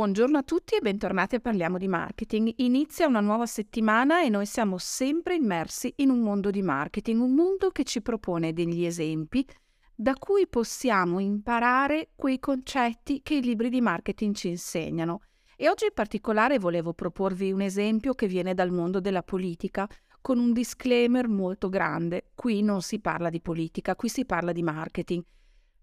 buongiorno a tutti e bentornati a Parliamo di Marketing. Inizia una nuova settimana e noi siamo sempre immersi in un mondo di marketing, un mondo che ci propone degli esempi da cui possiamo imparare quei concetti che i libri di marketing ci insegnano. E oggi in particolare volevo proporvi un esempio che viene dal mondo della politica, con un disclaimer molto grande. Qui non si parla di politica, qui si parla di marketing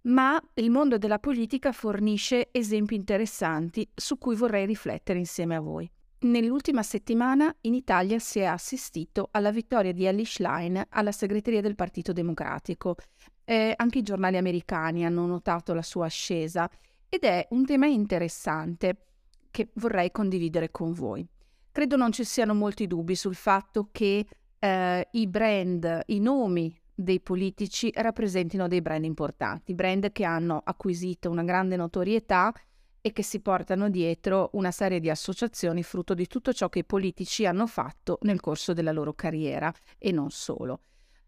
ma il mondo della politica fornisce esempi interessanti su cui vorrei riflettere insieme a voi. Nell'ultima settimana in Italia si è assistito alla vittoria di Ellie Schlein alla segreteria del Partito Democratico. Eh, anche i giornali americani hanno notato la sua ascesa ed è un tema interessante che vorrei condividere con voi. Credo non ci siano molti dubbi sul fatto che eh, i brand, i nomi dei politici rappresentino dei brand importanti, brand che hanno acquisito una grande notorietà e che si portano dietro una serie di associazioni frutto di tutto ciò che i politici hanno fatto nel corso della loro carriera e non solo.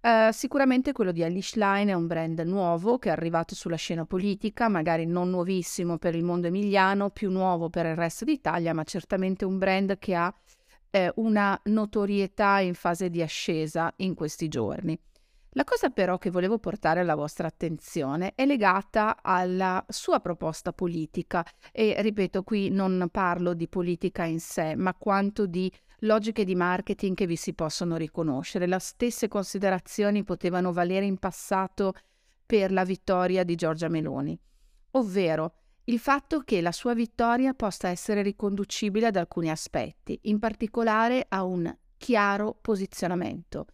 Uh, sicuramente quello di Alice Line è un brand nuovo che è arrivato sulla scena politica, magari non nuovissimo per il mondo emiliano, più nuovo per il resto d'Italia, ma certamente un brand che ha eh, una notorietà in fase di ascesa in questi giorni. La cosa però che volevo portare alla vostra attenzione è legata alla sua proposta politica. E ripeto qui non parlo di politica in sé ma quanto di logiche di marketing che vi si possono riconoscere. Le stesse considerazioni potevano valere in passato per la vittoria di Giorgia Meloni, ovvero il fatto che la sua vittoria possa essere riconducibile ad alcuni aspetti, in particolare a un chiaro posizionamento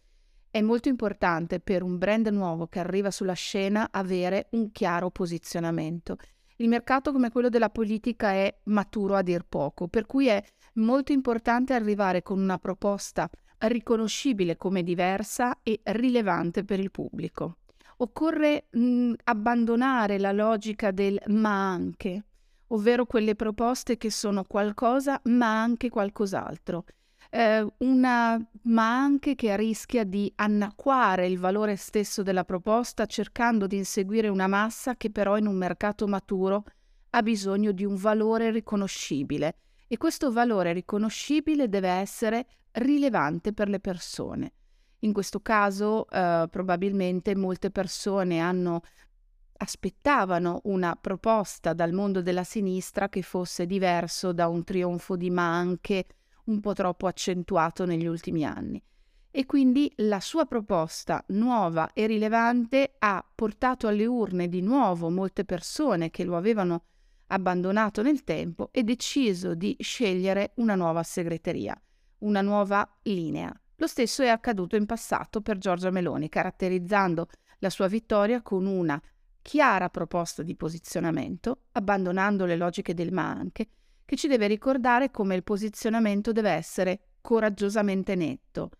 è molto importante per un brand nuovo che arriva sulla scena avere un chiaro posizionamento. Il mercato come quello della politica è maturo a dir poco, per cui è molto importante arrivare con una proposta riconoscibile come diversa e rilevante per il pubblico. Occorre mh, abbandonare la logica del ma anche, ovvero quelle proposte che sono qualcosa ma anche qualcos'altro eh, una, ma anche che rischia di annacquare il valore stesso della proposta cercando di inseguire una massa che però in un mercato maturo ha bisogno di un valore riconoscibile e questo valore riconoscibile deve essere rilevante per le persone. In questo caso eh, probabilmente molte persone hanno aspettavano una proposta dal mondo della sinistra che fosse diverso da un trionfo di ma anche un po' troppo accentuato negli ultimi anni. E quindi la sua proposta nuova e rilevante ha portato alle urne di nuovo molte persone che lo avevano abbandonato nel tempo e deciso di scegliere una nuova segreteria, una nuova linea. Lo stesso è accaduto in passato per Giorgia Meloni, caratterizzando la sua vittoria con una chiara proposta di posizionamento, abbandonando le logiche del ma anche, che ci deve ricordare come il posizionamento deve essere coraggiosamente netto,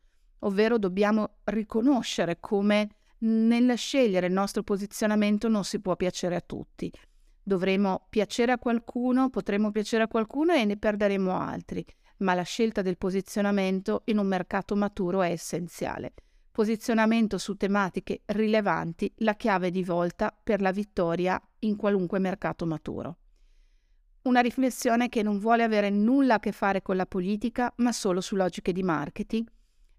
ovvero dobbiamo riconoscere come nel scegliere il nostro posizionamento non si può piacere a tutti. Dovremo piacere a qualcuno, potremo piacere a qualcuno e ne perderemo altri, ma la scelta del posizionamento in un mercato maturo è essenziale. Posizionamento su tematiche rilevanti, la chiave di volta per la vittoria in qualunque mercato maturo. Una riflessione che non vuole avere nulla a che fare con la politica, ma solo su logiche di marketing,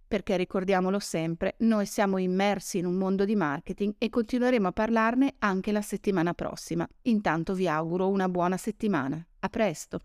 perché ricordiamolo sempre, noi siamo immersi in un mondo di marketing e continueremo a parlarne anche la settimana prossima. Intanto vi auguro una buona settimana. A presto!